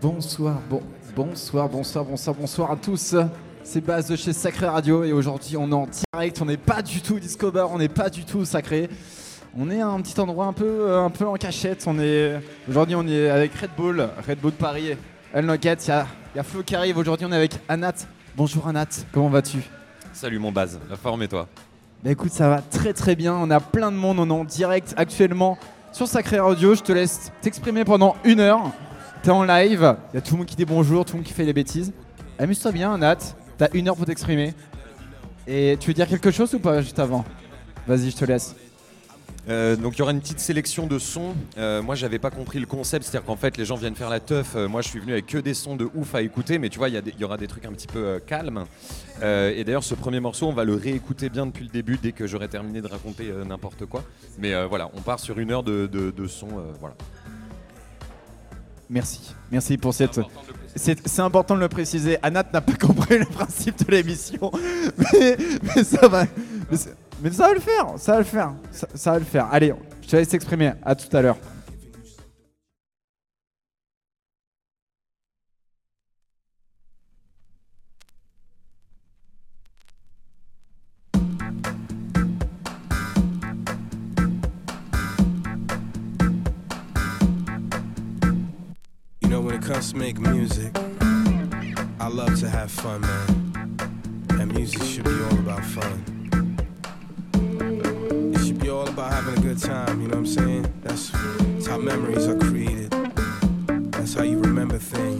Bonsoir, bon, bonsoir, bonsoir, bonsoir, bonsoir à tous. C'est Baz de chez Sacré Radio et aujourd'hui on est en direct, on n'est pas du tout disco bar, on n'est pas du tout sacré. On est à un petit endroit un peu, euh, un peu en cachette. On est aujourd'hui on est avec Red Bull, Red Bull Paris, El Nocket. Il y a, y a Flo qui arrive. Aujourd'hui on est avec Anat. Bonjour Anat, comment vas-tu? Salut mon base, la forme et toi Bah écoute, ça va très très bien. On a plein de monde, on est en direct actuellement sur Sacré Radio. Je te laisse t'exprimer pendant une heure. T'es en live, il y a tout le monde qui dit bonjour, tout le monde qui fait des bêtises. Amuse-toi bien, Nat. T'as une heure pour t'exprimer. Et tu veux dire quelque chose ou pas juste avant? Vas-y, je te laisse. Euh, donc il y aura une petite sélection de sons. Euh, moi j'avais pas compris le concept, c'est-à-dire qu'en fait les gens viennent faire la teuf. Euh, moi je suis venu avec que des sons de ouf à écouter, mais tu vois il y, aura des trucs un petit peu euh, calmes. Et d'ailleurs ce premier morceau on va le réécouter bien depuis le début dès que j'aurai terminé de raconter n'importe quoi. Mais voilà, on part sur une heure de, de, de sons. voilà. Merci. Merci pour cette. C'est important de le préciser. Anat n'a pas compris le principe de l'émission. Mais, ça va. Mais ça va le faire. Ça va le faire. Ça, ça va le faire. Allez, je te laisse t'exprimer. À tout à l'heure. You know, when it comes to make music, I love to have fun, man. And music should be all about fun. All about having a good time, you know what I'm saying? That's, that's how memories are created. That's how you remember things,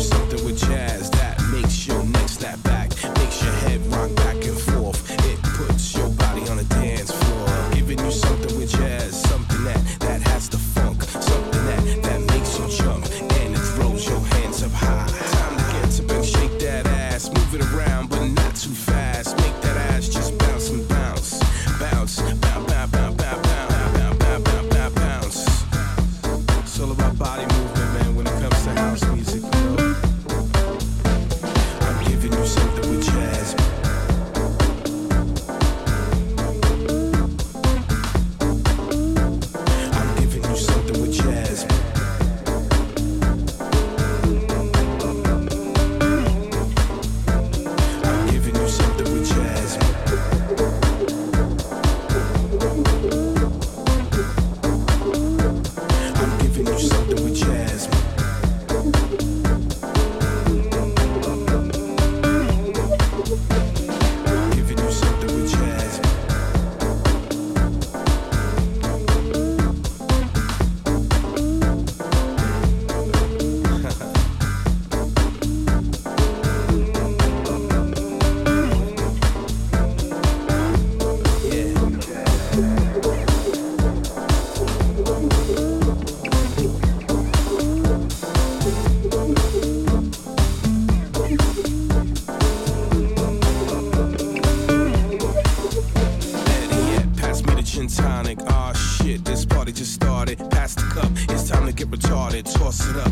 something with jazz it, toss it up,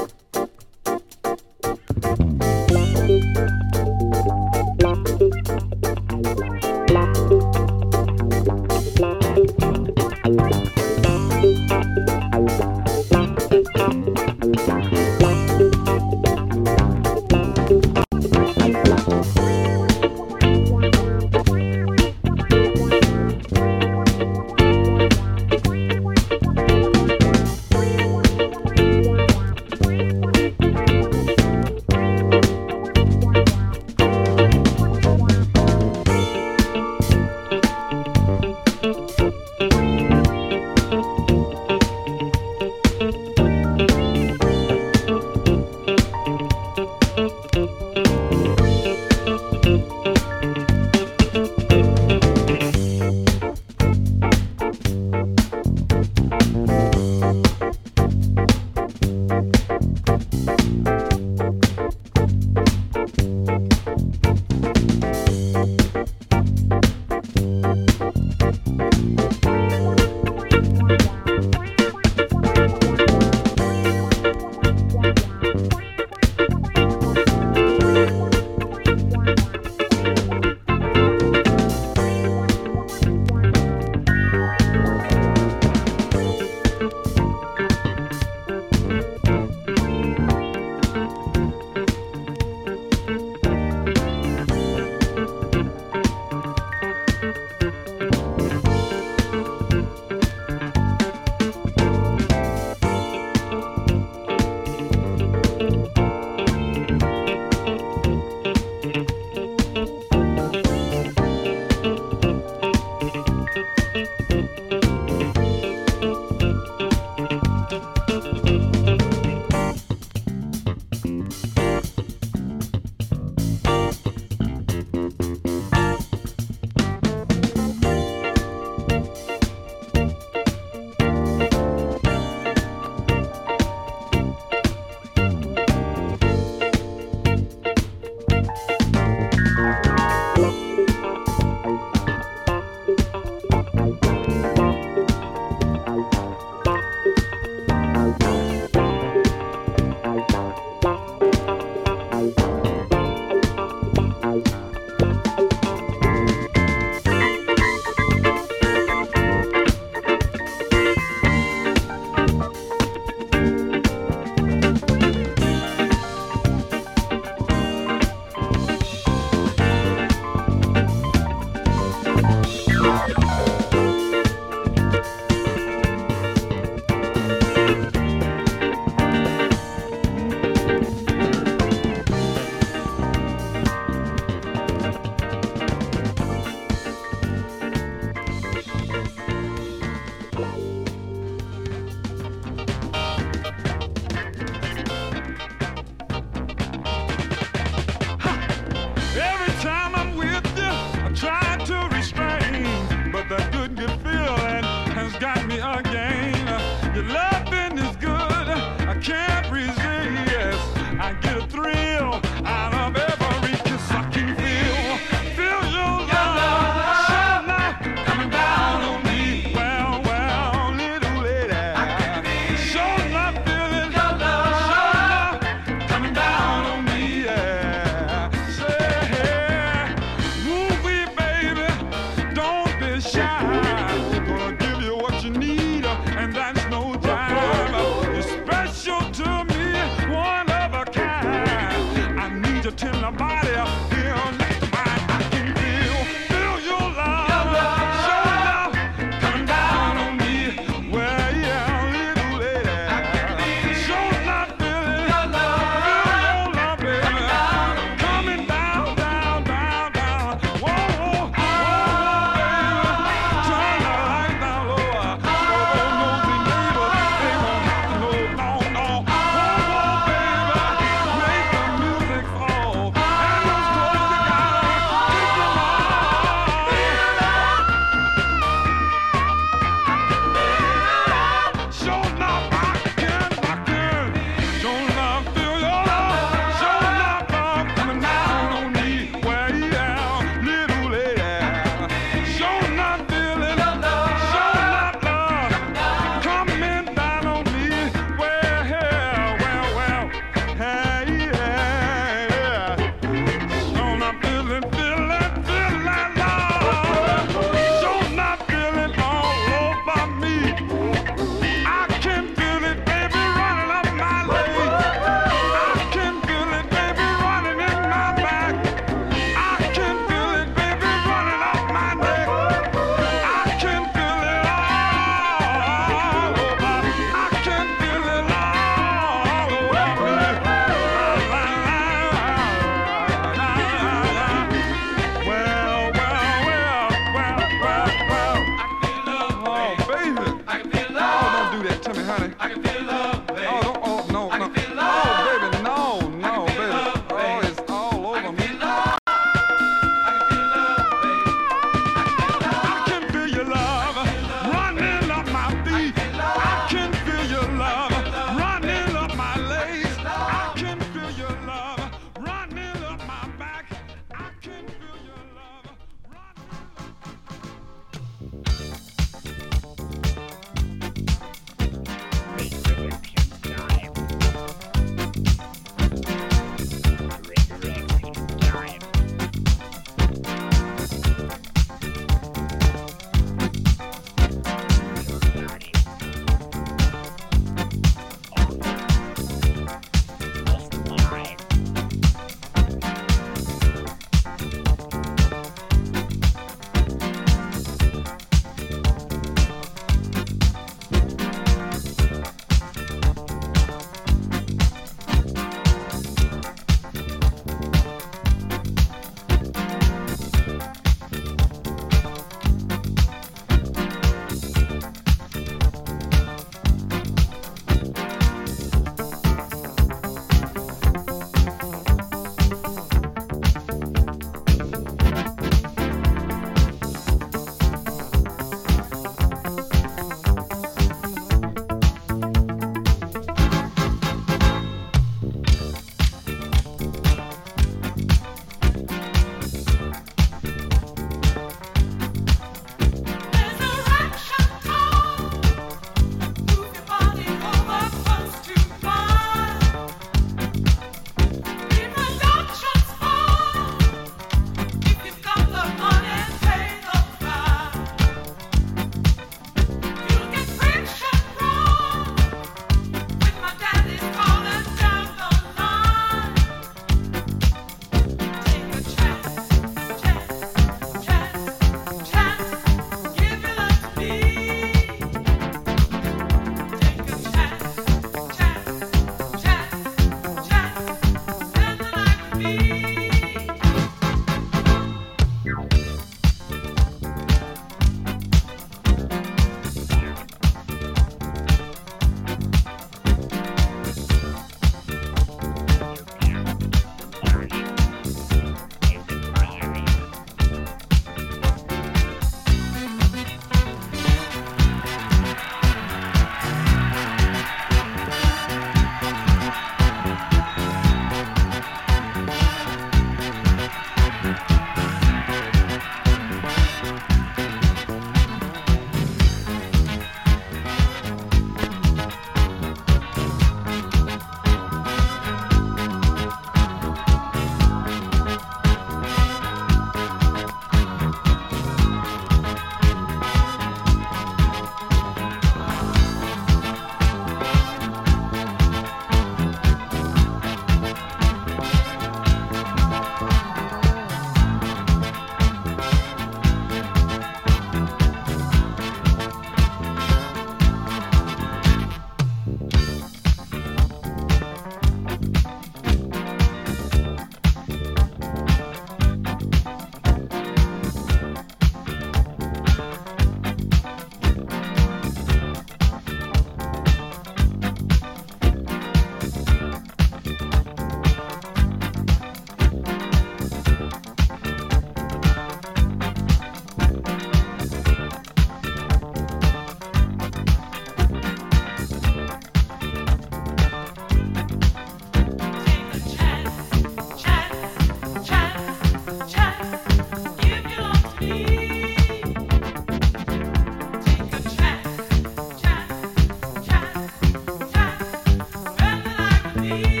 you.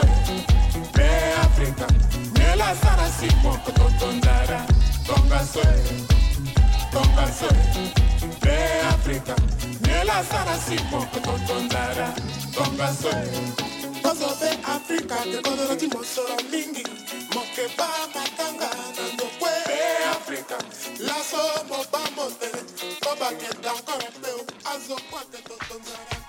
biso mpe afrika nelasa na simoko totonzara tonga so tonga so mpe afrika nelasa na simoko totonzara tonga so tozo mpe afrika tekozolaki mosolo mingi mokeba matanga na ndokwe mpe afrika laso mobamotele tobakenda nkore mpe azokwate totonzara